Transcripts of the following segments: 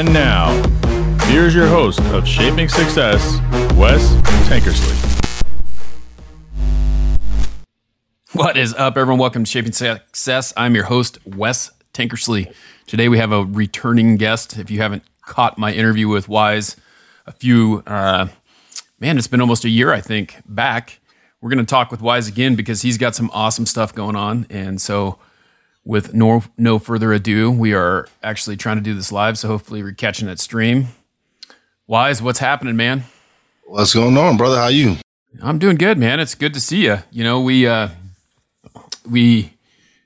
And now, here's your host of Shaping Success, Wes Tankersley. What is up, everyone? Welcome to Shaping Success. I'm your host, Wes Tankersley. Today we have a returning guest. If you haven't caught my interview with Wize a few, uh, man, it's been almost a year, I think, back. We're going to talk with Wize again because he's got some awesome stuff going on. And so, with no, no further ado, we are actually trying to do this live. So, hopefully, we're catching that stream. Wize, what's happening, man? What's going on, brother? How you? I'm doing good, man. It's good to see you. You know, we uh, we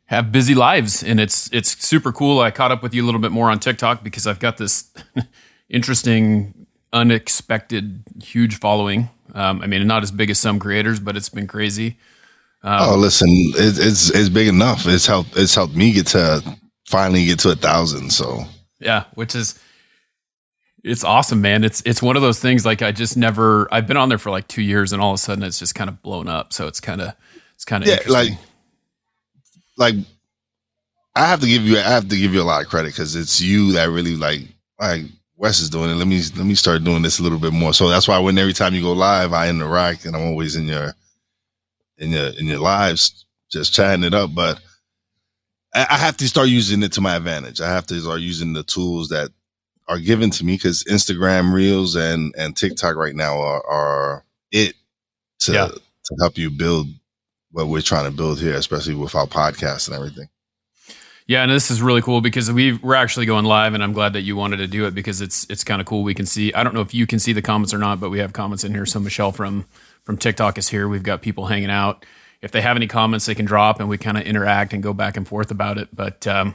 have busy lives, and it's it's super cool. I caught up with you a little bit more on TikTok because I've got this interesting, unexpected, huge following. Um, I mean, not as big as some creators, but it's been crazy. Um, oh, listen, it, it's it's big enough. It's helped. It's helped me get to finally get to a thousand. So yeah, which is it's awesome, man. It's it's one of those things like I just never. I've been on there for like two years, and all of a sudden it's just kind of blown up. So it's kind of it's kind of yeah, like like I have to give you I have to give you a lot of credit because it's you that really like like Wes is doing it. Let me let me start doing this a little bit more. So that's why when every time you go live, I interact and I'm always in your in your in your lives just chatting it up. But I, I have to start using it to my advantage. I have to start using the tools that are given to me because Instagram Reels and and TikTok right now are, are it to yeah. to help you build what we're trying to build here, especially with our podcast and everything. Yeah, and this is really cool because we we're actually going live, and I'm glad that you wanted to do it because it's it's kind of cool. We can see. I don't know if you can see the comments or not, but we have comments in here. So Michelle from from TikTok is here. We've got people hanging out. If they have any comments, they can drop, and we kind of interact and go back and forth about it. But um,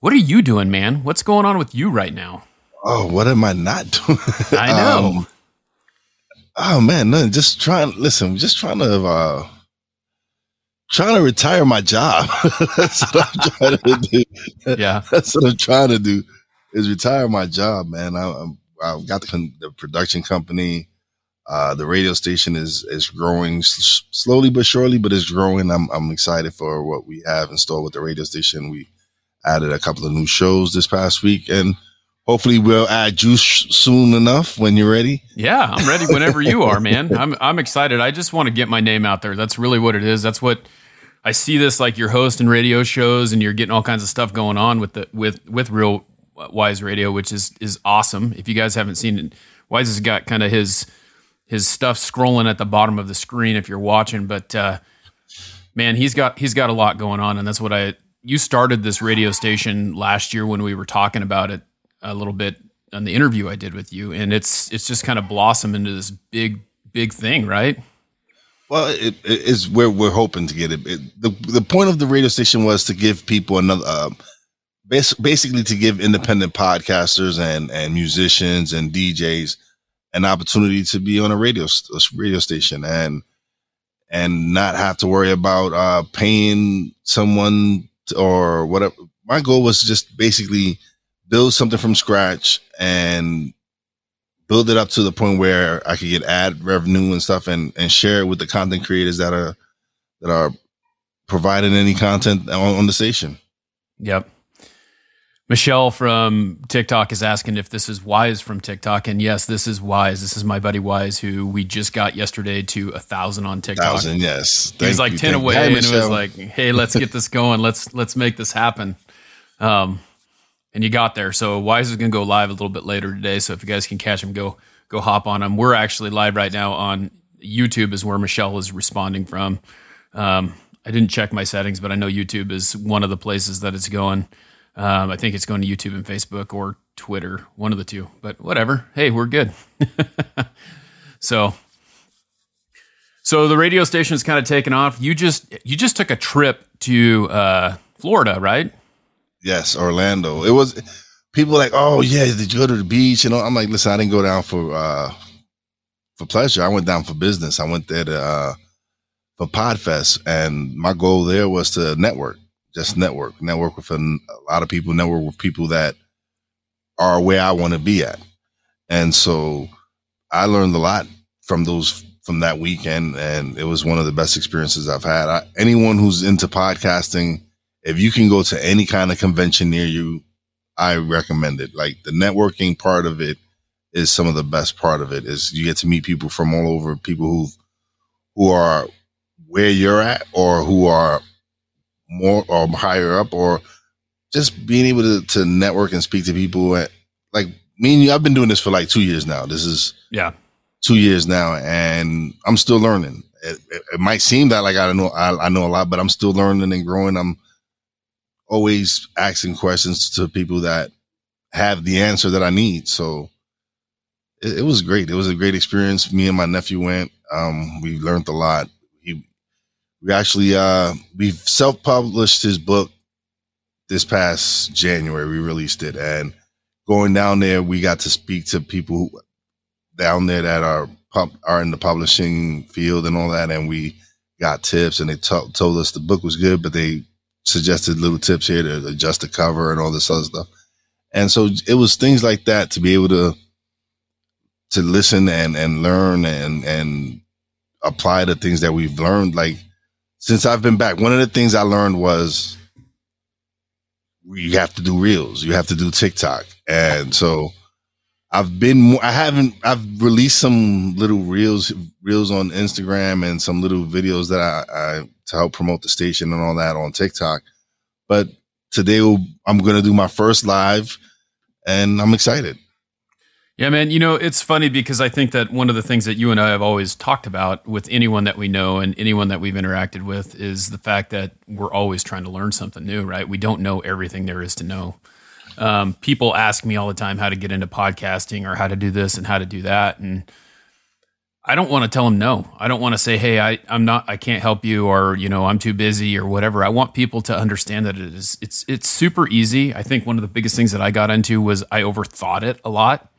what are you doing, man? What's going on with you right now? Oh, what am I not doing? I know. um, oh man, nothing. Just trying. Listen, just trying to. Uh, trying to retire my job. That's what I'm trying to do. Yeah. That's what I'm trying to do is retire my job, man. I, have got the, the, production company. Uh, the radio station is is growing s- slowly but surely, but it's growing. I'm I'm excited for what we have in store with the radio station. We added a couple of new shows this past week, and hopefully we'll add juice soon enough when you're ready. Yeah, I'm ready whenever you are, man. I'm I'm excited. I just want to get my name out there. That's really what it is. That's what I see this like you're hosting radio shows and you're getting all kinds of stuff going on with the with with Real Wize Radio, which is is awesome. If you guys haven't seen it, Wize has got kind of his his stuff scrolling at the bottom of the screen if you're watching. But uh, man, he's got he's got a lot going on, and that's what I. You started this radio station last year when we were talking about it a little bit on the interview I did with you, and it's it's just kind of blossomed into this big big thing, right? Well, it, it is where we're hoping to get it. it. the The point of the radio station was to give people another, uh, basically to give independent podcasters and and musicians and DJs an opportunity to be on a radio radio station and and not have to worry about uh, paying someone or whatever. My goal was just basically build something from scratch and build it up to the point where I could get ad revenue and stuff and, and share it with the content creators that are that are providing any content on, on the station. Yep. Michelle from TikTok is asking if this is Wize from TikTok, and yes, this is Wize. This is my buddy Wize, who we just got yesterday to a thousand on TikTok. Thousand, yes. Thank he like you, ten away, and it was like, "Hey, let's get this going. Let's let's make this happen." Um, and you got there. So Wize is going to go live a little bit later today. So if you guys can catch him, go go hop on him. We're actually live right now on YouTube, is where Michelle is responding from. Um, I didn't check my settings, but I know YouTube is one of the places that it's going. Um, I think it's going to YouTube and Facebook or Twitter, one of the two. But whatever. Hey, we're good. so, so the radio station is kind of taken off. You just you just took a trip to uh, Florida, right? Yes, Orlando. It was people like, oh yeah, did you go to the beach? You know, I'm like, listen, I didn't go down for uh for pleasure. I went down for business. I went there to uh for Podfest, and my goal there was to network, just network, network with a, lot of people, network with people that are where I want to be at, and so I learned a lot from those from that weekend, and it was one of the best experiences I've had. I, anyone who's into podcasting if you can go to any kind of convention near you, I recommend it. Like the networking part of it is some of the best part of it is you get to meet people from all over, people who who are where you're at or who are more or higher up or just being able to, to network and speak to people at, like me and you, I've been doing this for like two years now. This is yeah, two years now, and I'm still learning. It, it, it might seem that like I know I, I, know a lot, but I'm still learning and growing. I'm always asking questions to people that have the answer that I need. So it, it was great. It was a great experience. Me and my nephew went. Um, we learned a lot. We actually uh, we've self published his book this past January. We released it, and going down there, we got to speak to people down there that are are in the publishing field and all that, and we got tips. And they t- told us the book was good, but they suggested little tips here to adjust the cover and all this other stuff. And so it was things like that to be able to to listen and and learn and and apply the things that we've learned. Like since I've been back, one of the things I learned was you have to do reels, you have to do TikTok, and so I've been I haven't I've released some little reels reels on Instagram and some little videos that I, I to help promote the station and all that on TikTok. But today I'm going to do my first live and I'm excited. Yeah, man. You know, it's funny because I think that one of the things that you and I have always talked about with anyone that we know and anyone that we've interacted with is the fact that we're always trying to learn something new, right? We don't know everything there is to know. Um, people ask me all the time how to get into podcasting or how to do this and how to do that. And I don't want to tell them no. I don't want to say, hey, I, I'm not, I can't help you, or you know, I'm too busy, or whatever. I want people to understand that it is, it's, it's super easy. I think one of the biggest things that I got into was I overthought it a lot.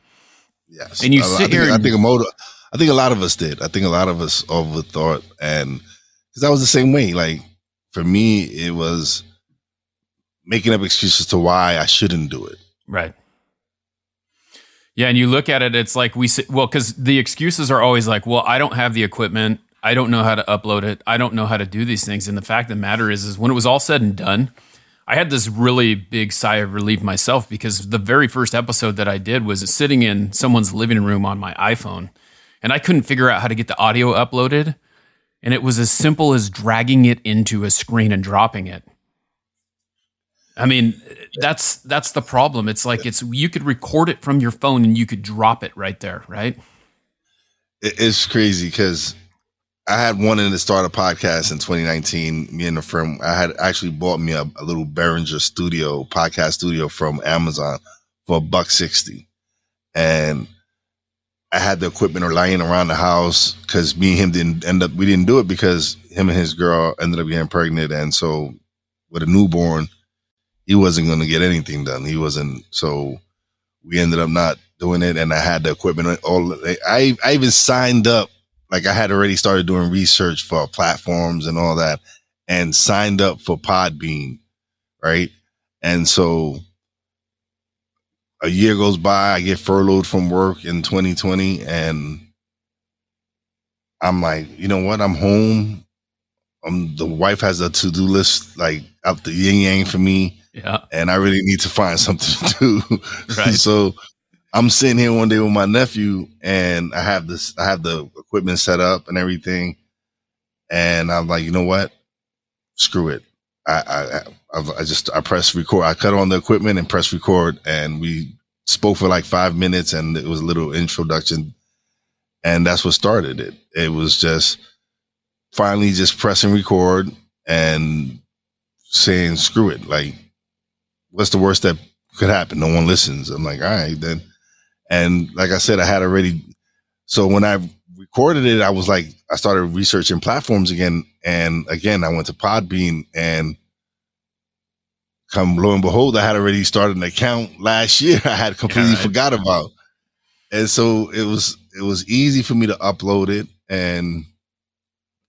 Yes, and you I, sit I think, here. I think a motor, I think a lot of us did. I think a lot of us overthought, and because I was the same way. Like for me, it was making up excuses to why I shouldn't do it. Right. Yeah, and you look at it, it's like we say, well, because the excuses are always like, well, I don't have the equipment, I don't know how to upload it, I don't know how to do these things. And the fact of the matter is, is when it was all said and done, I had this really big sigh of relief myself because the very first episode that I did was sitting in someone's living room on my iPhone, and I couldn't figure out how to get the audio uploaded. And it was as simple as dragging it into a screen and dropping it. I mean, that's that's the problem. It's like it's you could record it from your phone and you could drop it right there, right? It's crazy because I had wanted to start a podcast in 2019. Me and a friend, I had actually bought me a, a little Behringer studio, podcast studio from Amazon for a buck sixty, and I had the equipment lying around the house because me and him didn't end up. We didn't do it because him and his girl ended up getting pregnant, and so with a newborn he wasn't going to get anything done. He wasn't. So we ended up not doing it. And I had the equipment. All I, I even signed up. Like I had already started doing research for platforms and all that and signed up for Podbean. Right. And so a year goes by, I get furloughed from work in 2020 and I'm like, you know what? I'm home. Um, the wife has a to-do list like up the yin yang for me. Yeah. And I really need to find something to do. Right. so I'm sitting here one day with my nephew and I have this, I have the equipment set up and everything. And I'm like, you know what? Screw it. I, I, I, I just, I press record. I cut on the equipment and press record and we spoke for like five minutes and it was a little introduction. And that's what started it. It was just finally just pressing record and saying, screw it. Like, what's the worst that could happen? No one listens. I'm like, all right, then. And like I said, I had already. So when I recorded it, I was like, I started researching platforms again. And again, I went to Podbean and come lo and behold, I had already started an account last year. I had completely yeah, right. forgot about. And so it was, it was easy for me to upload it. And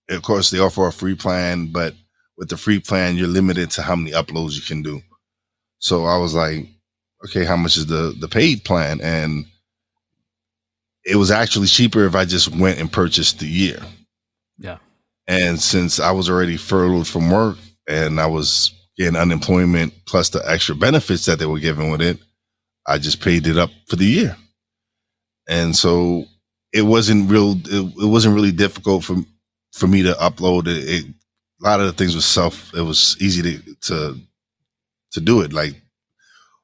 of course they offer a free plan, but with the free plan, you're limited to how many uploads you can do. So I was like, okay, how much is the the paid plan? And it was actually cheaper if I just went and purchased the year. Yeah. And since I was already furloughed from work and I was getting unemployment plus the extra benefits that they were giving with it, I just paid it up for the year. And so it wasn't real, it, it wasn't really difficult for, for me to upload it. it. A lot of the things was self, it was easy to, to, to do it. Like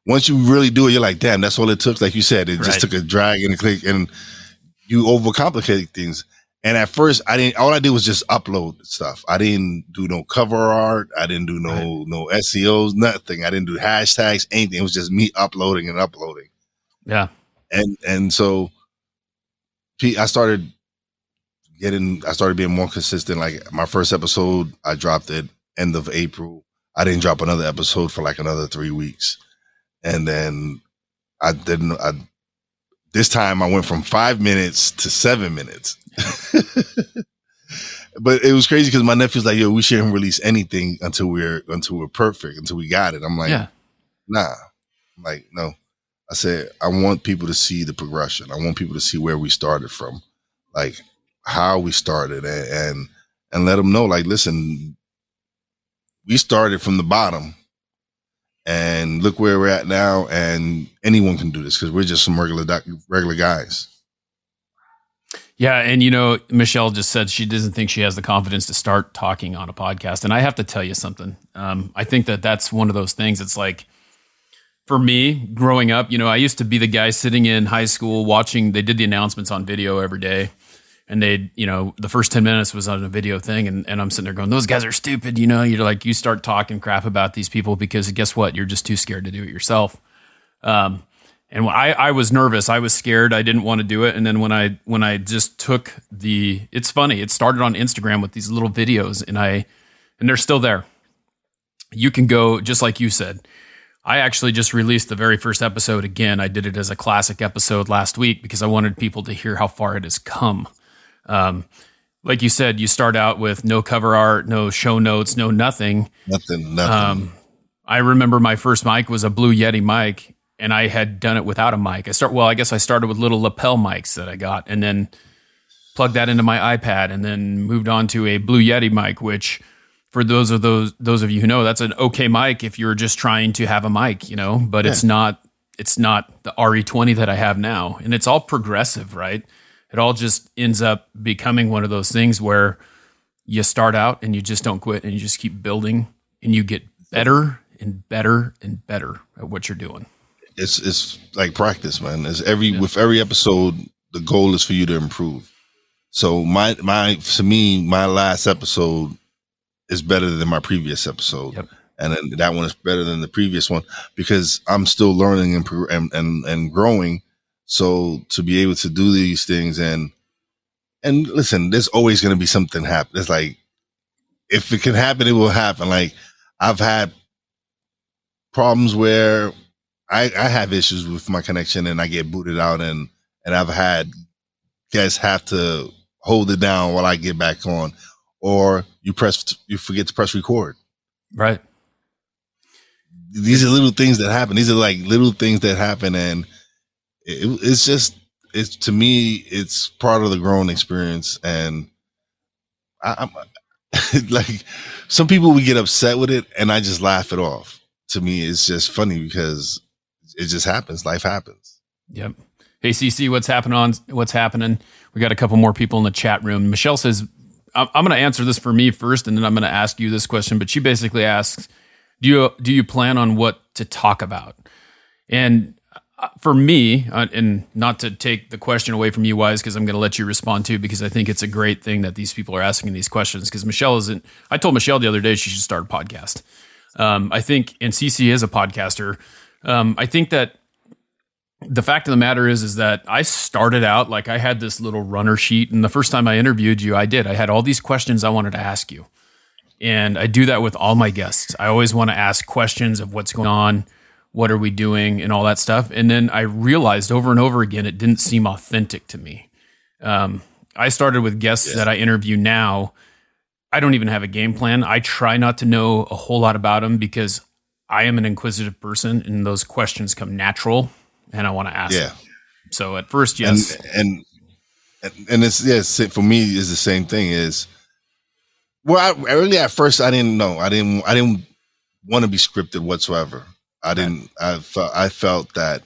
once you really do it, you're like, damn, that's all it took. Like you said, it right. just took a drag and a click and you overcomplicate things. And at first, I didn't. All I did was just upload stuff. I didn't do no cover art. I didn't do no right. no SEOs, nothing. I didn't do hashtags, anything. It was just me uploading and uploading. Yeah. And and so, I started getting. I started being more consistent. Like my first episode, I dropped it end of April. I didn't drop another episode for like another three weeks, and then I didn't. I this time I went from five minutes to seven minutes. but it was crazy because my nephew's like, "Yo, we shouldn't release anything until we're until we're perfect, until we got it." I'm like, yeah. "Nah." I'm like, no. I said, I want people to see the progression. I want people to see where we started from, like how we started, and and, and let them know, like, listen, we started from the bottom, and look where we're at now. And anyone can do this because we're just some regular regular guys. Yeah, and you know, Michelle just said she doesn't think she has the confidence to start talking on a podcast, and I have to tell you something. Um, I think that that's one of those things. It's like for me, growing up, you know, I used to be the guy sitting in high school watching. They did the announcements on video every day, and they, you know, the first ten minutes was on a video thing, and, and I'm sitting there going, "Those guys are stupid." You know, you're like, you start talking crap about these people because guess what? You're just too scared to do it yourself. Um, and I, I was nervous. I was scared. I didn't want to do it. And then when I when I just took the, it's funny. It started on Instagram with these little videos, and I, and they're still there. You can go just like you said. I actually just released the very first episode again. I did it as a classic episode last week because I wanted people to hear how far it has come. Um, like you said, you start out with no cover art, no show notes, no nothing. Nothing. Nothing. Um, I remember my first mic was a Blue Yeti mic, and I had done it without a mic. I start well, I guess I started with little lapel mics that I got, and then plugged that into my iPad, and then moved on to a Blue Yeti mic, which for those of those those of you who know, that's an okay mic if you're just trying to have a mic, you know, but yeah. it's not it's not the RE20 that I have now, and it's all progressive, right? It all just ends up becoming one of those things where you start out and you just don't quit, and you just keep building, and you get better and better and better at what you're doing it's it's like practice, man. It's every yeah. with every episode, the goal is for you to improve. So my my to me, my last episode is better than my previous episode. Yep. And then that one is better than the previous one because I'm still learning and and and, and growing. So to be able to do these things and and listen, there's always going to be something happen. It's like if it can happen, it will happen. Like I've had problems where I, I have issues with my connection and I get booted out and, and I've had guests have to hold it down while I get back on or you press, you forget to press record. Right. These are little things that happen. These are like little things that happen. And it, it's just, it's to me, it's part of the growing experience. And I, I'm like, some people we get upset with it and I just laugh it off. To me, it's just funny because it just happens. Life happens. Yep. Hey CC, what's happening on what's happening? We got a couple more people in the chat room. Michelle says, I'm, I'm going to answer this for me first, and then I'm going to ask you this question. But she basically asks, do you do you plan on what to talk about? And for me, uh, and not to take the question away from you, Wize, because I'm going to let you respond too, because I think it's a great thing that these people are asking these questions. Because Michelle isn't. I told Michelle the other day she should start a podcast. Um, I think, and CC is a podcaster. Um, I think that the fact of the matter is, is that I started out like I had this little runner sheet, and the first time I interviewed you, I did. I had all these questions I wanted to ask you, and I do that with all my guests. I always want to ask questions of what's going on, what are we doing, and all that stuff. And then I realized over and over again, it didn't seem authentic to me. Um, I started with guests yeah. that I interview now. I don't even have a game plan. I try not to know a whole lot about them because I am an inquisitive person, and those questions come natural, and I want to ask. Yeah. Them. So at first, yes, and and and it's yes for me is the same thing. Is well, I, really at first I didn't know. I didn't I didn't want to be scripted whatsoever. I didn't. I felt. I felt that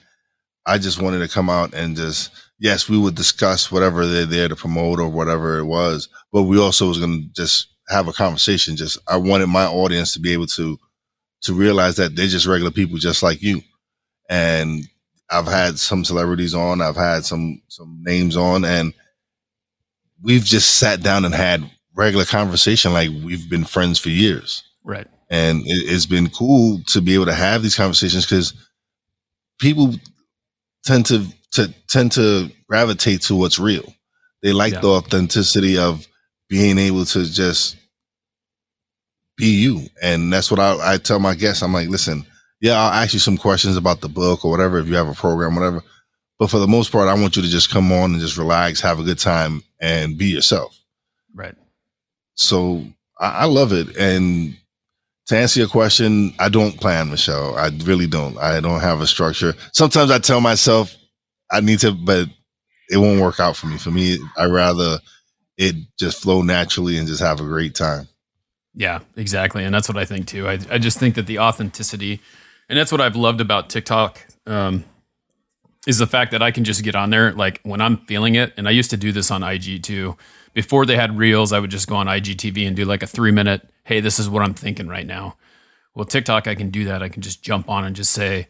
I just wanted to come out and just yes, we would discuss whatever they're there to promote or whatever it was, but we also was going to just have a conversation. Just I wanted my audience to be able to to realize that they're just regular people, just like you. And I've had some celebrities on, I've had some some names on, and we've just sat down and had regular conversation like we've been friends for years. Right. And it, has been cool to be able to have these conversations because people tend to, to tend to gravitate to what's real. They like yeah. the authenticity of being able to just be you. And that's what I, I tell my guests. I'm like, listen, yeah, I'll ask you some questions about the book or whatever if you have a program, whatever. But for the most part, I want you to just come on and just relax, have a good time, and be yourself. Right. So I, I love it. And to answer your question, I don't plan, Michelle. I really don't. I don't have a structure. Sometimes I tell myself I need to, but it won't work out for me. For me, I rather it just flow naturally and just have a great time. Yeah, exactly. And that's what I think too. I, I just think that the authenticity, and that's what I've loved about TikTok, um, is the fact that I can just get on there like when I'm feeling it. And I used to do this on IG too. Before they had reels, I would just go on IGTV and do like a three minute, hey, this is what I'm thinking right now. Well, TikTok, I can do that. I can just jump on and just say,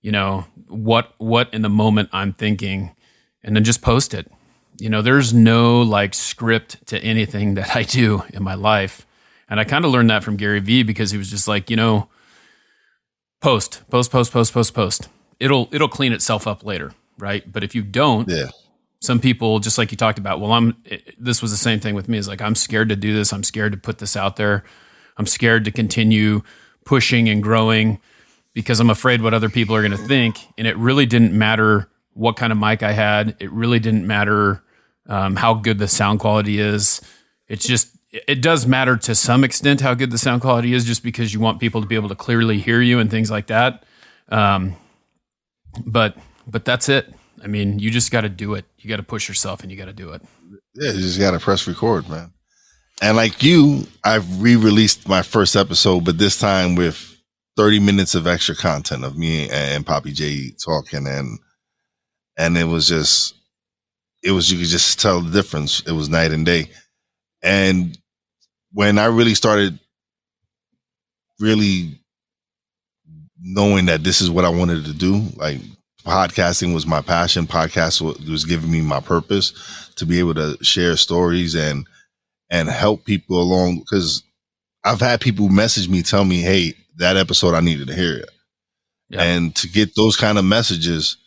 you know, what what in the moment I'm thinking, and then just post it. You know, there's no like script to anything that I do in my life. And I kind of learned that from Gary Vee because he was just like, you know, post, post, post, post, post, post. It'll it'll clean itself up later, right? But if you don't, yeah. Some people, just like you talked about, well, I'm. It, this was the same thing with me. Is like I'm scared to do this. I'm scared to put this out there. I'm scared to continue pushing and growing because I'm afraid what other people are going to think. And it really didn't matter what kind of mic I had. It really didn't matter um, how good the sound quality is. It's just it does matter to some extent how good the sound quality is, just because you want people to be able to clearly hear you and things like that. Um, but but that's it. I mean, you just got to do it. You got to push yourself, and you got to do it. Yeah, you just got to press record, man. And like you, I've re-released my first episode, but this time with 30 minutes of extra content of me and Poppy J talking and and it was just it was you could just tell the difference. It was night and day. And when I really started really knowing that this is what I wanted to do, like podcasting was my passion, podcast was giving me my purpose to be able to share stories and and help people along because I've had people message me tell me, "Hey, that episode I needed to hear it." Yeah. And to get those kind of messages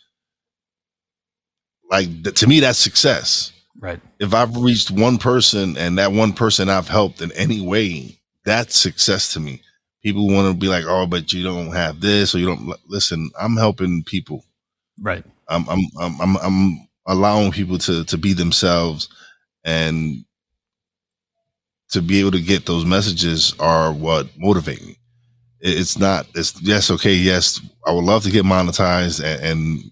like to me that's success. Right. If i've reached one person and that one person i've helped in any way that's success to me. People want to be like oh but you don't have this or you don't listen i'm helping people right i'm i'm i'm i'm, allowing people to to be themselves and to be able to get those messages are what motivate me it's not it's yes okay yes i would love to get monetized and and,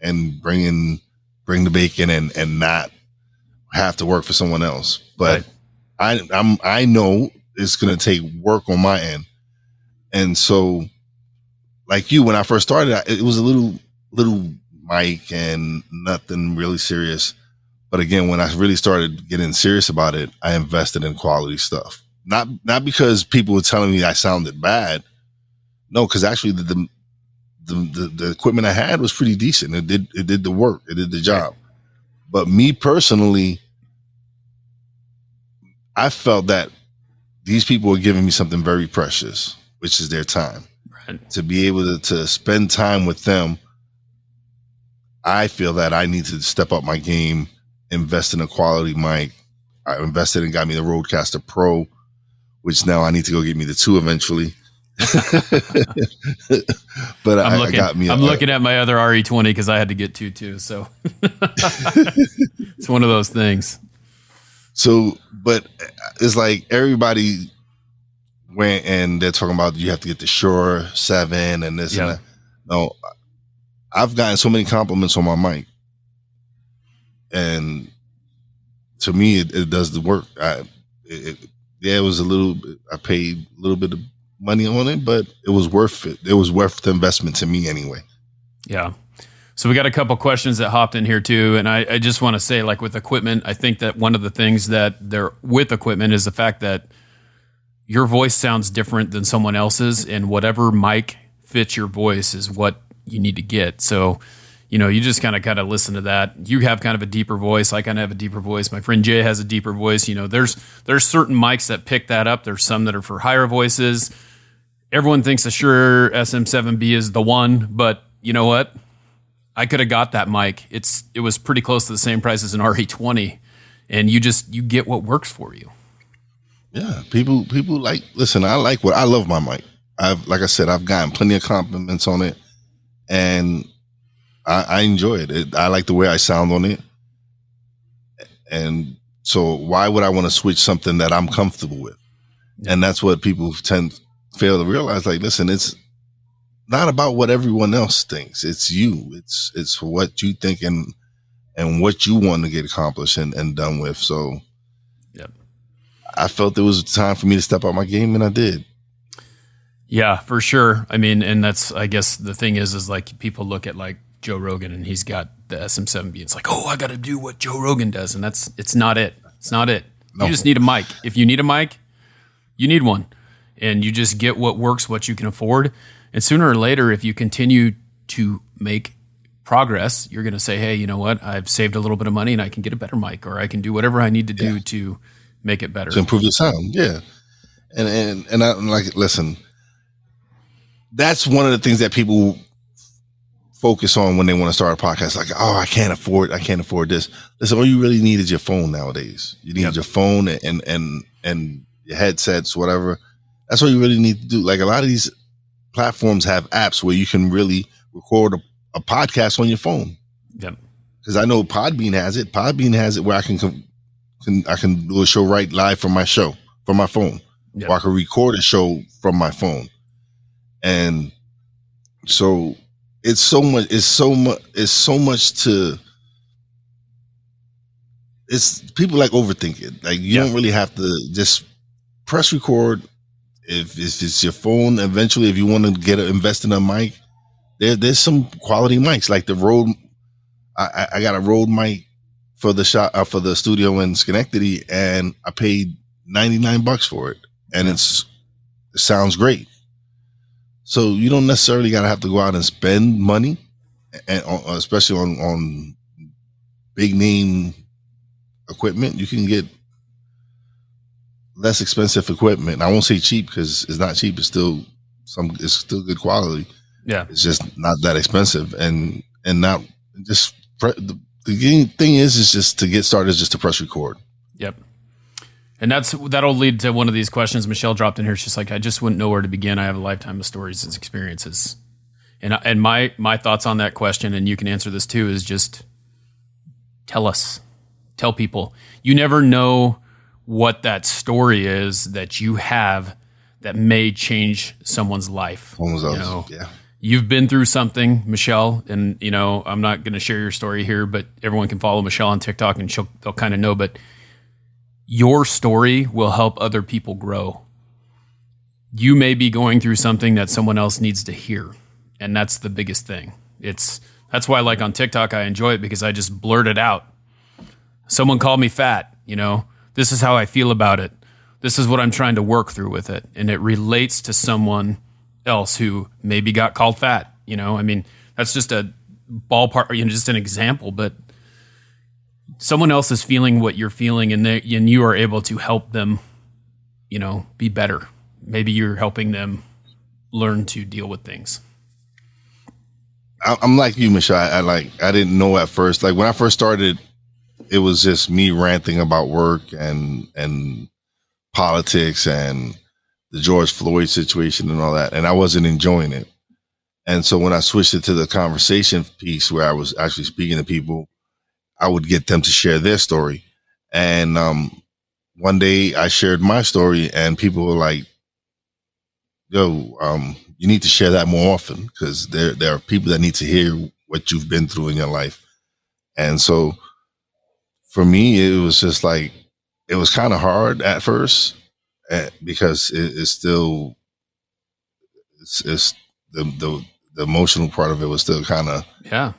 and bring in bring the bacon and and not have to work for someone else. But right. I I'm I know it's gonna take work on my end, and so like you, when I first started, it was a little little mic and nothing really serious. But again, when I really started getting serious about it, I invested in quality stuff. Not not because people were telling me I sounded bad. No, because actually the, the the, the, equipment I had was pretty decent. It did it did the work. It did the job. But me personally, I felt that these people were giving me something very precious, which is their time. Right. To be able to, to spend time with them, I feel that I need to step up my game, invest in a quality mic. I invested and got me the Rodecaster Pro, which now I need to go get me the two eventually. but I'm I, looking, I got me. I'm looking at my other RE20 because I had to get two too. So it's one of those things. So, but it's like everybody went and they're talking about you have to get the Shure Seven and this yeah. and that. No, I've gotten so many compliments on my mic, and to me, it, it does the work. I, it, it, yeah, it was a little. I paid a little bit of money on it, but it was worth it. It was worth the investment to me anyway. Yeah. So we got a couple questions that hopped in here too, and I, I just want to say, like with equipment, I think that one of the things that they're with equipment is the fact that your voice sounds different than someone else's, and whatever mic fits your voice is what you need to get. So, you know, you just kind of kind of listen to that. You have kind of a deeper voice. I kind of have a deeper voice. My friend Jay has a deeper voice. You know, there's there's certain mics that pick that up. There's some that are for higher voices. Everyone thinks a Shure SM7B is the one, but you know what? I could have got that mic. It's it was pretty close to the same price as an RE20, and you just you get what works for you. Yeah, people people like listen. I like what I love my mic. I've like I said, I've gotten plenty of compliments on it, and I, I enjoy it. it. I like the way I sound on it, and so why would I want to switch something that I'm comfortable with? Yeah. And that's what people tend fail to realize. Like, listen, it's not about what everyone else thinks. It's you. It's it's what you think and and what you want to get accomplished and, and done with. So Yep. I felt it was time for me to step out my game, and I did. Yeah, for sure. I mean, and that's I guess the thing is, is like people look at like Joe Rogan, and he's got the SM7B. It's like, oh, I got to do what Joe Rogan does, and that's it's not it. It's not it. No. You just need a mic. If you need a mic, you need one, and you just get what works, what you can afford. And sooner or later, if you continue to make progress, you're going to say, hey, you know what? I've saved a little bit of money, and I can get a better mic, or I can do whatever I need to do yeah. to make it better to improve the sound. Yeah, and and and I'm like, listen, that's one of the things that people focus on when they want to start a podcast. Like, oh, I can't afford, I can't afford this. Listen, all you really need is your phone nowadays. You need yep. your phone and and and your headsets, whatever. That's what you really need to do. Like a lot of these platforms have apps where you can really record a, a podcast on your phone. Yep. Because I know Podbean has it. Podbean has it where I can can I can do a show right live from my show from my phone, yep. or I can record a show from my phone, and so it's so much. It's so much. It's so much to. It's people like overthink it. Like you don't really have to just press record. If, if it's your phone, eventually, if you want to get a, invest in a mic, there there's some quality mics like the Rode I, I got a Rode mic for the shot uh, for the studio in Schenectady, and I paid ninety nine bucks for it, and it's it sounds great. So you don't necessarily got to have to go out and spend money, and uh, especially on on big name equipment. You can get less expensive equipment. I won't say cheap because it's not cheap. It's still some. It's still good quality. Yeah, it's just not that expensive, and and not just the the thing is, is just to get started, is just to press record. Yep. And that's that'll lead to one of these questions Michelle dropped in here. She's like, I just wouldn't know where to begin. I have a lifetime of stories and experiences. And and my my thoughts on that question, and you can answer this too, is just tell us, tell people. You never know what that story is that you have that may change someone's life. Almost you know? yeah you've been through something, Michelle, and you know I'm not going to share your story here, but everyone can follow Michelle on TikTok and she'll they'll kind of know. But your story will help other people grow. You may be going through something that someone else needs to hear, and that's the biggest thing. It's that's why, like on TikTok, I enjoy it because I just blurt it out. Someone called me fat. You know, this is how I feel about it. This is what I'm trying to work through with it, and it relates to someone else who maybe got called fat. You know, I mean, that's just a ballpark, you know, just an example, but someone else is feeling what you're feeling and they, and you are able to help them, you know, be better. Maybe you're helping them learn to deal with things. I'm like you, Michelle. I, I like, I didn't know at first, like when I first started, it was just me ranting about work and, and politics and, the George Floyd situation and all that, and I wasn't enjoying it. And so when I switched it to the conversation piece where I was actually speaking to people, I would get them to share their story. And um, one day I shared my story, and people were like, "Yo, um, you need to share that more often because there there are people that need to hear what you've been through in your life." And so for me, it was just like it was kind of hard at first Eh, because it, it's still it's, it's the, the the emotional part of it was still kind of yeah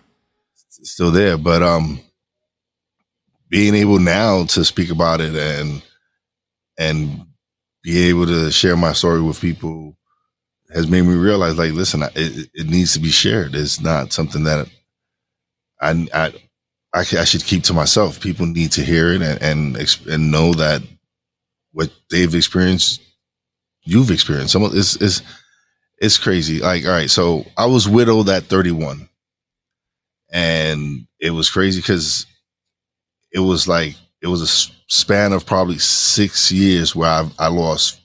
still there. But um, being able now to speak about it and and be able to share my story with people has made me realize, like, listen, it, it needs to be shared. It's not something that I I I, I should keep to myself. People need to hear it and and, and know that what they've experienced, you've experienced. Some this is it's crazy. Like, all right, so I was widowed at 31, and it was crazy because it was like it was a span of probably six years where I, I lost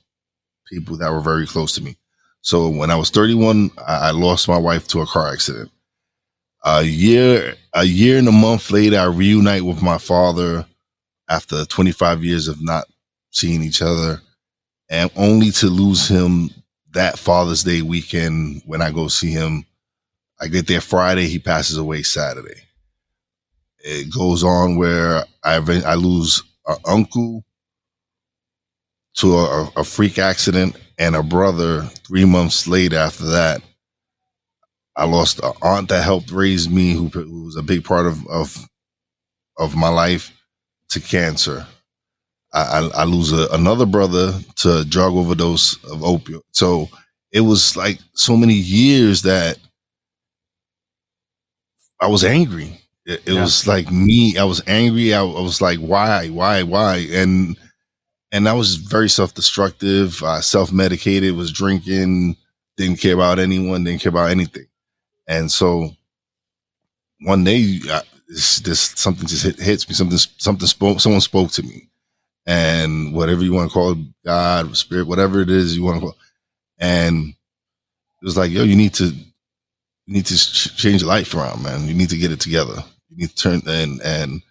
people that were very close to me. So when I was 31, I, I lost my wife to a car accident. A year, a year and a month later, I reunite with my father after 25 years of not seeing each other, and only to lose him that Father's Day weekend when I go see him. I get there Friday, he passes away Saturday. It goes on where I I lose an uncle to a, a freak accident and a brother three months later after that. I lost an aunt that helped raise me, who, who was a big part of, of of my life, to cancer. I, I, I lose a, another brother to drug overdose of opioid. So it was like so many years that I was angry. It, it yeah. was like me. I was angry. I, I, was like, why, why, why? And and I was very self destructive. Uh, self medicated. Was drinking. Didn't care about anyone. Didn't care about anything. And so one day, I, this, this something just hit, hits me. Something something spoke. Someone spoke to me, and whatever you want to call it, God, spirit, whatever it is you want to call. It. And it was like, yo, you need to you need to change your life around, man. You need to get it together. You need to turn and and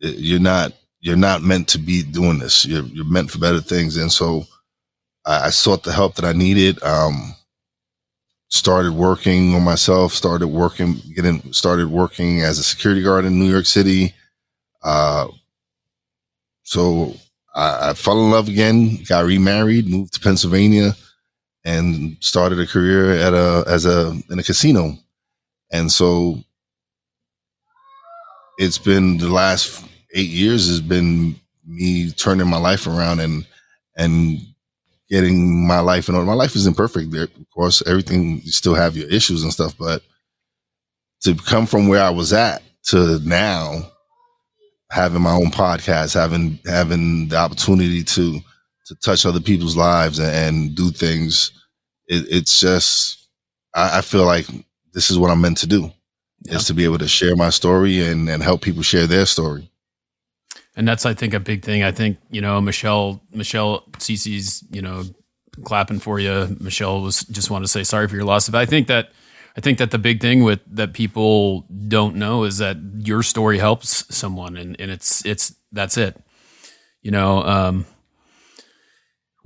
you're not you're not meant to be doing this. You're you're meant for better things. And so I, I sought the help that I needed. Um, started working on myself. Started working, getting started working as a security guard in New York City. Uh, so I, I fell in love again. Got remarried. Moved to Pennsylvania and started a career at a as a in a casino. And so it's been the last eight years has been me turning my life around and and getting my life in order. My life isn't perfect. There, of course, everything you still have your issues and stuff, but to come from where I was at to now having my own podcast, having having the opportunity to to touch other people's lives and, and do things. It, it's just, I, I, feel like this is what I'm meant to do yeah. is to be able to share my story and, and help people share their story. And that's, I think, a big thing. I think, you know, Michelle, Michelle Cece's, you know, clapping for you. Michelle was just want to say sorry for your loss. But I think that, I think that the big thing with that people don't know is that your story helps someone and, and it's, it's, that's it. You know, um,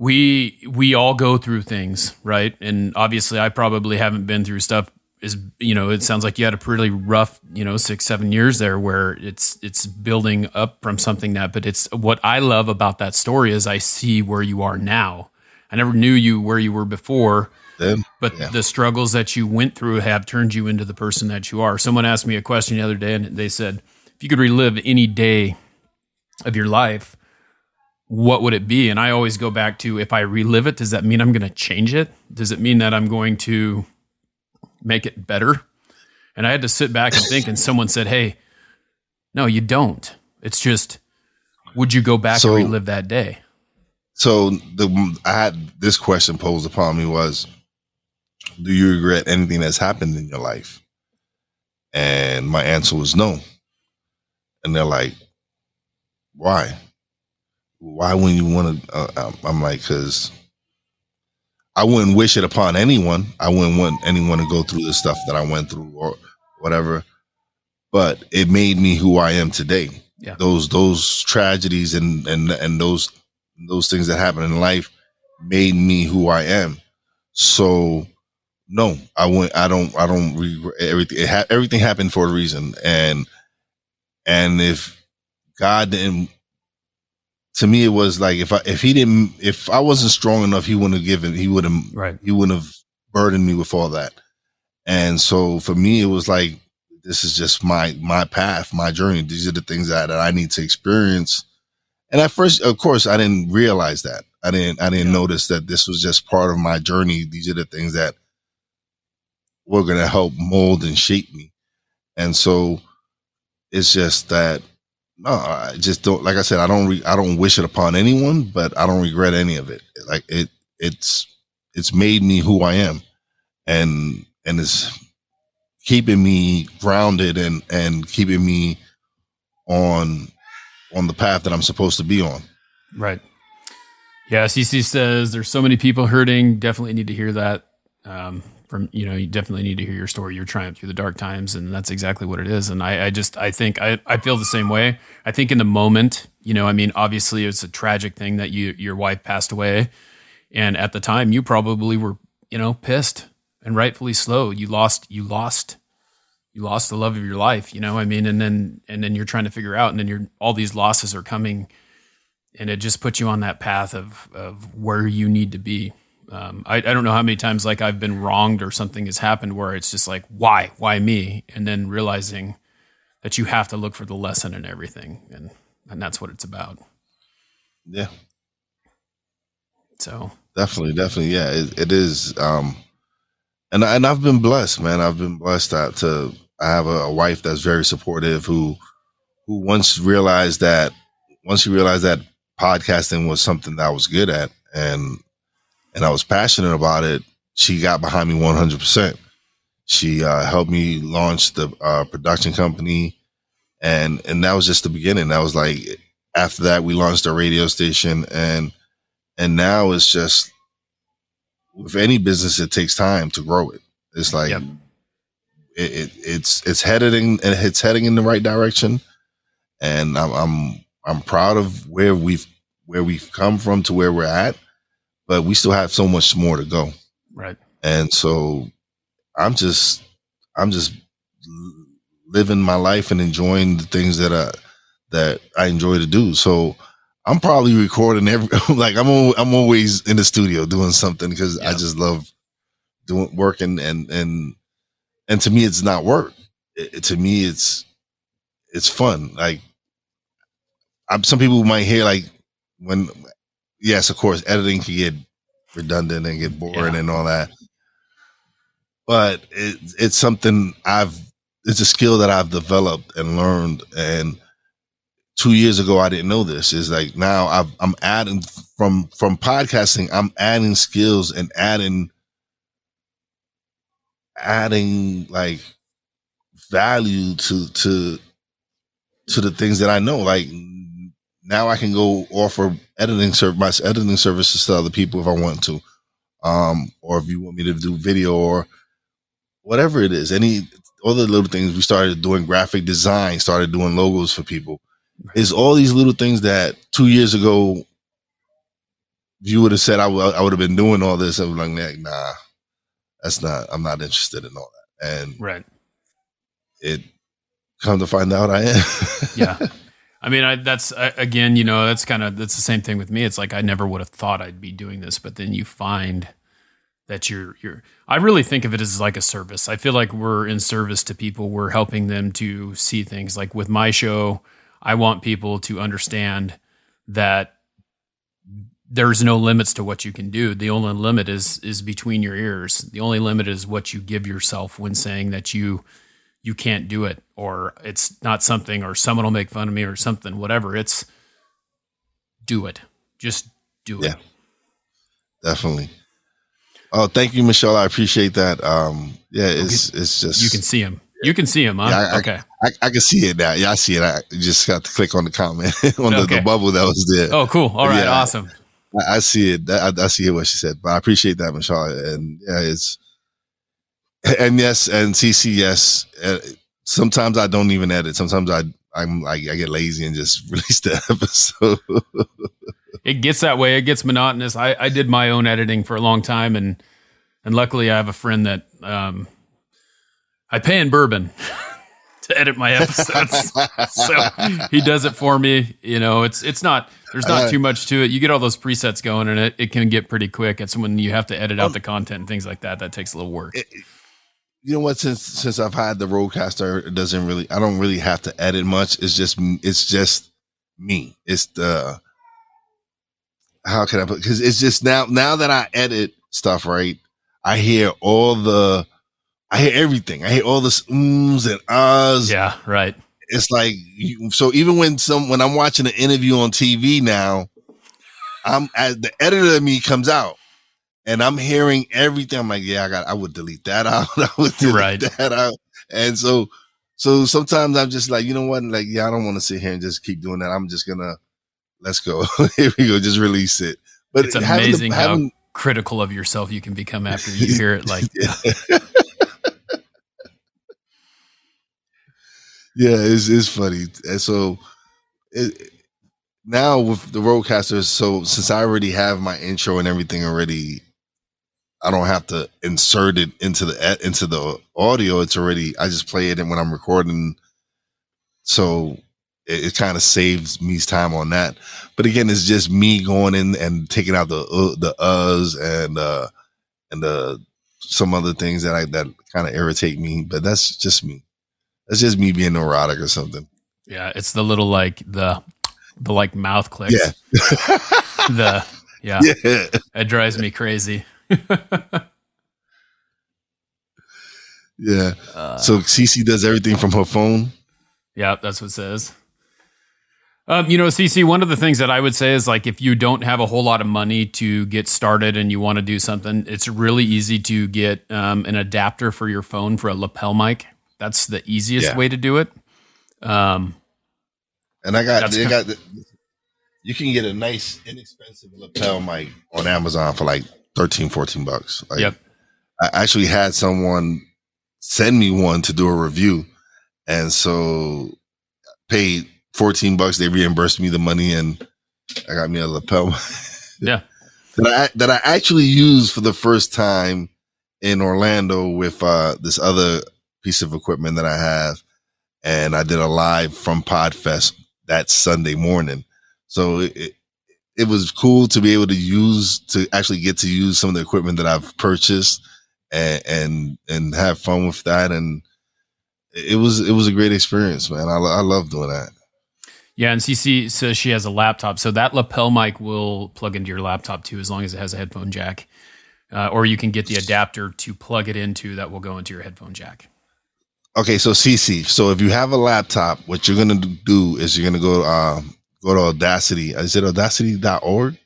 we we all go through things, right? And obviously, I probably haven't been through stuff. Is you know, it sounds like you had a pretty rough, you know, six seven years there, where it's it's building up from something that. But it's what I love about that story is I see where you are now. I never knew you where you were before, then, but yeah. the struggles that you went through have turned you into the person that you are. Someone asked me a question the other day, and they said, if you could relive any day of your life what would it be? And I always go back to if I relive it, does that mean I'm going to change it? Does it mean that I'm going to make it better? And I had to sit back and think, and someone said, Hey, no, you don't. It's just, would you go back so, and relive that day? So the I had this question posed upon me was, do you regret anything that's happened in your life? And my answer was no. And they're like, why? Why wouldn't you want to? Uh, um, I'm like, because I wouldn't wish it upon anyone. I wouldn't want anyone to go through the stuff that I went through or whatever. But it made me who I am today. Yeah. Those those tragedies and and and those those things that happen in life made me who I am. So no, I went. I don't. I don't regret everything. It ha- everything happened for a reason, and and if God didn't to me it was like if I if he didn't if I wasn't strong enough, he wouldn't have given he would have right he wouldn't have burden me with all that. And so for me, it was like, this is just my, my path, my journey. These are the things that, that I need to experience. And at first, of course, I didn't realize that. I didn't, I didn't yeah. notice that this was just part of my journey. These are the things that were going to help mold and shape me. And so it's just that no, I just don't. Like I said, I don't. Re, I don't wish it upon anyone, but I don't regret any of it. Like it, it's it's made me who I am, and and it's keeping me grounded and and keeping me on on the path that I'm supposed to be on. Right. Yeah. CC says there's so many people hurting. Definitely need to hear that. Um, from you know you definitely need to hear your story your triumph through the dark times and that's exactly what it is and i, I just i think I, I feel the same way. I think in the moment you know i mean obviously it's a tragic thing that you your wife passed away and at the time you probably were you know pissed and rightfully slow you lost you lost you lost the love of your life you know i mean and then and then you're trying to figure out and then you're all these losses are coming and it just puts you on that path of of where you need to be um, I, I don't know how many times like I've been wronged or something has happened where it's just like, why, why me? And then realizing that you have to look for the lesson in everything. And, and that's what it's about. Yeah. So definitely, definitely. Yeah, it, it is. Um, and, and I've been blessed, man. I've been blessed to, to I have a, a wife that's very supportive who, who once realized that, once she realized that podcasting was something that I was good at and and I was passionate about it, she got behind me 100%. She uh, helped me launch the uh, production company. And, and that was just the beginning. That was like, after that, we launched a radio station and, and now it's just, with any business, it takes time to grow it. It's like, yep. it, it, it's, it's headed in, it's heading in the right direction. And I'm, I'm, I'm proud of where we've, where we've come from to where we're at but we still have so much more to go. Right. And so I'm just, I'm just living my life and enjoying the things that I, that I enjoy to do. So I'm probably recording every, like I'm, I'm always in the studio doing something because yeah. I just love doing working and, and, and to me, it's not work. It, to me, it's, it's fun. Like I'm, some people might hear like when yes, of course, editing can get redundant and get boring yeah. and all that. But it, it's something I've, it's a skill that I've developed and learned. And two years ago, I didn't know this. Is like now i am adding from from podcasting. I'm adding skills and adding adding like value to to to the things that I know. Like now I can go offer editing service, my editing services to other people if I want to, um, or if you want me to do video or whatever it is. Any all the little things we started doing graphic design, started doing logos for people. Is all these little things that two years ago you would have said I, w- I would have been doing all this. I was like, nah, that's not. I'm not interested in all that. And right, it come to find out I am. yeah. I mean, I, that's again, you know, that's kind of that's the same thing with me. It's like I never would have thought I'd be doing this, but then you find that you're you're. I really think of it as like a service. I feel like we're in service to people. We're helping them to see things. Like with my show, I want people to understand that there's no limits to what you can do. The only limit is is between your ears. The only limit is what you give yourself when saying that you you can't do it or it's not something or someone will make fun of me or something whatever it's do it. Just do it. Yeah. Definitely. Oh thank you michelle. I appreciate that. Um yeah it's okay. it's just you can see him. You can see him huh? yeah, I, okay. I, I, can see it now. Yeah i see it. I just got to click on the comment on okay. the, the, bubble that was there. Oh cool. All right yeah, awesome. I, I, see it. I, I see it what she said but i appreciate that michelle. And yeah it's and yes, and CC, yes. Uh, sometimes I don't even edit. Sometimes I I'm like I get lazy and just release the episode. it gets that way. It gets monotonous. I I did my own editing for a long time, and and luckily I have a friend that um I pay in bourbon. to edit my episodes. so he does it for me. You know, it's it's not there's not too much to it. You get all those presets going, and it, it can get pretty quick. It's when you have to edit out the content and things like that. That takes a little work. It, you know what? Since since I've had the RODECaster, it doesn't really. I don't really have to edit much. It's just it's just me. It's the how can I put? Because it's just now now that I edit stuff, right? I hear all the, I hear everything. I hear all the ums and ahs. Yeah, right. It's like so. Even when some when I'm watching an interview on TV now, I'm as the editor of me comes out, and I'm hearing everything. I'm like, yeah, I got. I would delete that out. I would delete right. that out. And so, so sometimes I'm just like, you know what? Like, yeah, I don't want to sit here and just keep doing that. I'm just gonna let's go. here we go. Just release it. But it's amazing the, having, how critical of yourself you can become after you hear it. Like, yeah, yeah it's, it's funny. And so it, now with the RODECaster, so since I already have my intro and everything already, I don't have to insert it into the into the audio. It's already I just play it and when I'm recording. So it, it kind of saves me time on that. But again, it's just me going in and taking out the uh, the uhs and uh and the some other things that I that kind of irritate me. But that's just me. That's just me being neurotic or something. Yeah, it's the little like the the like mouth clicks. Yeah. the yeah. Yeah. It drives me crazy. yeah. Uh, so Cece does everything from her phone. Yeah, that's what it says. Um, you know, CC, one of the things that I would say is like if you don't have a whole lot of money to get started and you want to do something, it's really easy to get um, an adapter for your phone for a lapel mic. That's the easiest yeah. way to do it. Um, and I got, I got, the, you can get a nice, inexpensive lapel mic on Amazon for like 13, 14 bucks. Like, yep. I actually had someone send me one to do a review. And so paid 14 bucks. They reimbursed me the money and I got me a lapel. yeah. that I, that I actually used for the first time in Orlando with, uh, this other piece of equipment that I have. And I did a live from Podfest that Sunday morning. So it, it was cool to be able to use, to actually get to use some of the equipment that I've purchased and, and, and have fun with that. And it was, it was a great experience, man. I, I love doing that. Yeah, and CC says she has a laptop, so that lapel mic will plug into your laptop too, as long as it has a headphone jack. Uh, or you can get the adapter to plug it into that will go into your headphone jack. Okay, so CC, so if you have a laptop, what you're gonna do is you're gonna go uh, go to Audacity. Is it Audacity.org?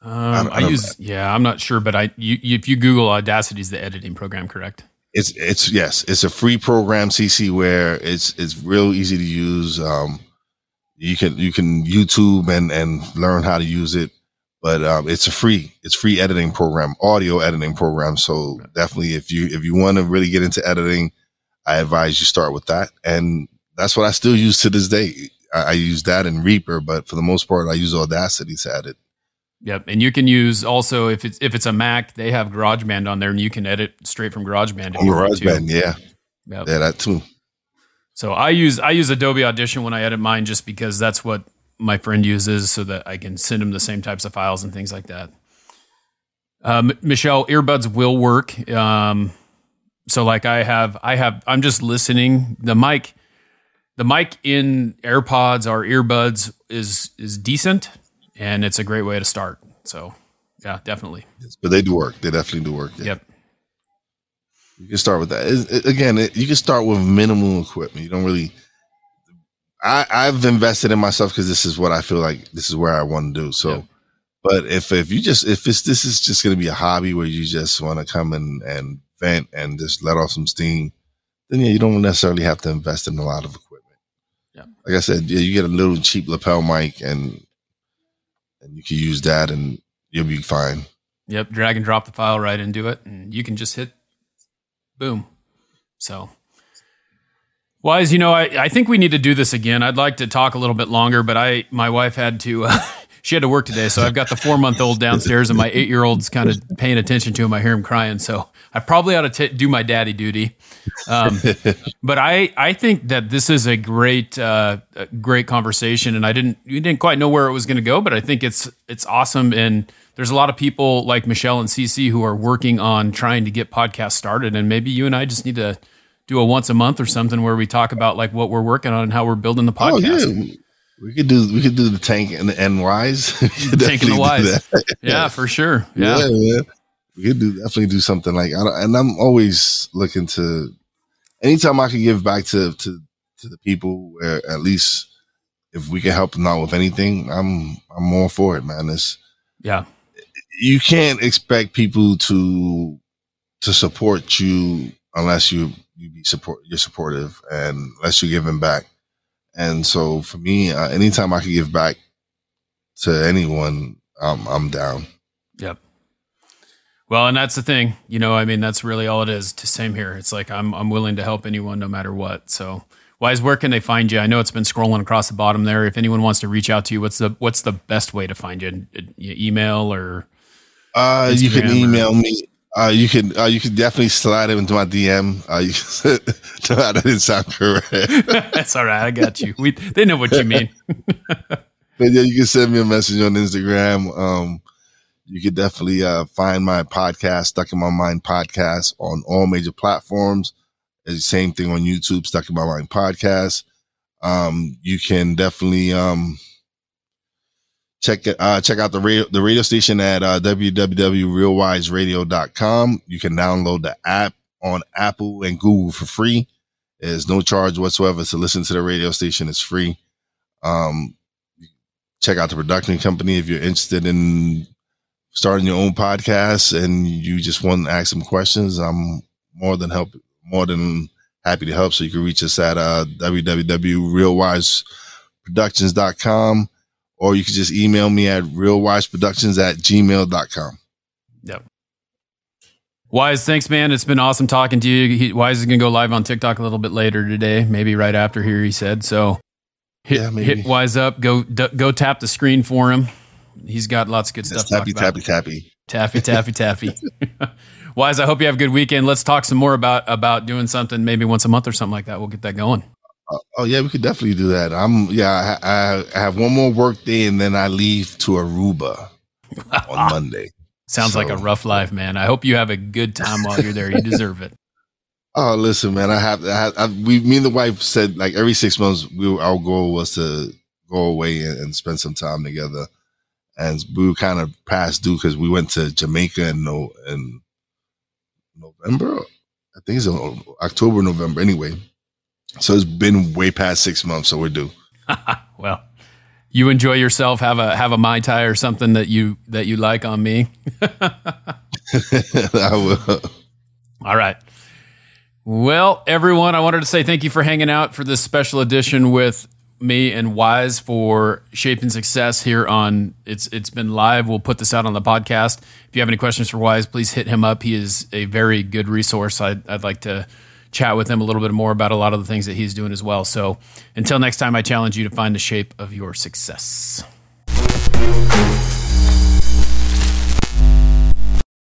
Um, I, I, I use yeah, I'm not sure, but I you, if you Google Audacity is the editing program, correct? It's it's yes, it's a free program, CC, where it's it's real easy to use. Um, you can you can YouTube and and learn how to use it. But um, it's a free it's free editing program, audio editing program. So definitely, if you if you want to really get into editing, I advise you start with that. And that's what I still use to this day. I, I use that in Reaper, but for the most part, I use Audacity to edit. Yep, and you can use also if it's if it's a Mac, they have GarageBand on there, and you can edit straight from GarageBand. GarageBand, yeah, yep. yeah, that too. So I use I use Adobe Audition when I edit mine just because that's what my friend uses so that I can send him the same types of files and things like that. Um, Michelle, earbuds will work. Um, so like I have I have I'm just listening. The mic the mic in AirPods or earbuds is is decent and it's a great way to start. So yeah, definitely. But they do work. They definitely do work. Yeah. Yep. You can start with that. It, it, again, it, you can start with minimal equipment. You don't really. I I've invested in myself because this is what I feel like. This is where I want to do. So, yeah. but if if you just if it's this is just going to be a hobby where you just want to come and and vent and just let off some steam, then yeah, you don't necessarily have to invest in a lot of equipment. Yeah, like I said, yeah, you get a little cheap lapel mic and and you can use that and you'll be fine. Yep, drag and drop the file right into it, and you can just hit boom. So, Wize, you know, I, I think we need to do this again. I'd like to talk a little bit longer, but I my wife had to. Uh, she had to work today, so I've got the four month old downstairs, and my eight year old's kind of paying attention to him. I hear him crying, so I probably ought to t- do my daddy duty. Um, but I I think that this is a great uh, great conversation, and I didn't we didn't quite know where it was going to go, but I think it's it's awesome, and there's a lot of people like Michelle and CC who are working on trying to get podcasts started, and maybe you and I just need to do a once a month or something where we talk about like what we're working on and how we're building the podcast. Oh, yeah. We could do we could do the tank and the NYs. tank and the Wize. Yeah, for sure. Yeah. yeah, We could do definitely do something like and I'm always looking to anytime I can give back to to to the people where at least if we can help them out with anything, I'm I'm all for it, man. It's yeah. You can't expect people to to support you unless you you be support you're supportive and unless you're giving back. And so for me, uh, anytime I can give back to anyone, um, I'm down. Yep. Well, and that's the thing, you know. I mean, that's really all it is. To same here. It's like I'm I'm willing to help anyone, no matter what. So, Wize, where can they find you? I know it's been scrolling across the bottom there. If anyone wants to reach out to you, what's the what's the best way to find you? Email or? Uh, you can email or? me uh, you can uh, you can definitely slide it into my DM. Uh, you that didn't sound correct. That's all right. I got you. We they know what you mean. but yeah, you can send me a message on Instagram. Um, you can definitely uh, find my podcast, Stuck in My Mind podcast, on all major platforms. It's the same thing on YouTube, Stuck in My Mind podcast. Um, you can definitely um, check uh, check out the radio the radio station at uh, www.realwizeradio.com. You can download the app on Apple and Google for free. There's no charge whatsoever to listen to the radio station. It's free. Um, check out the production company if you're interested in starting your own podcast and you just want to ask some questions. I'm more than help, more than happy to help. So you can reach us at uh, www.realwizeproductions.com or you can just email me at realwizeproductions at gmail.com. Yep. Wize, thanks, man. It's been awesome talking to you. He, Wize is going to go live on TikTok a little bit later today, maybe right after here, he said. So hit, yeah, hit Wize up. Go d- go tap the screen for him. He's got lots of good stuff. Tappy, tappy, tappy. Taffy, taffy, taffy. Wize, I hope you have a good weekend. Let's talk some more about about doing something maybe once a month or something like that. We'll get that going. Uh, oh yeah, we could definitely do that. I'm yeah. I, I have one more work day and then I leave to Aruba on Monday. Sounds so, like a rough life, man. I hope you have a good time while you're there. You deserve it. Oh, listen, man. I have, I have I, we, me and the wife said like every six months, we our goal was to go away and, and spend some time together. And we were kind of past due because we went to Jamaica in, no, in November. I think it's October, November. Anyway, so it's been way past six months, so we're due. well, you enjoy yourself. Have a have a mai tai or something that you that you like on me. I will. All right. Well, everyone, I wanted to say thank you for hanging out for this special edition with me and Wize for shaping success here on it's it's been live. We'll put this out on the podcast. If you have any questions for Wize, please hit him up. He is a very good resource. I'd, I'd like to chat with him a little bit more about a lot of the things that he's doing as well. So until next time, I challenge you to find the shape of your success.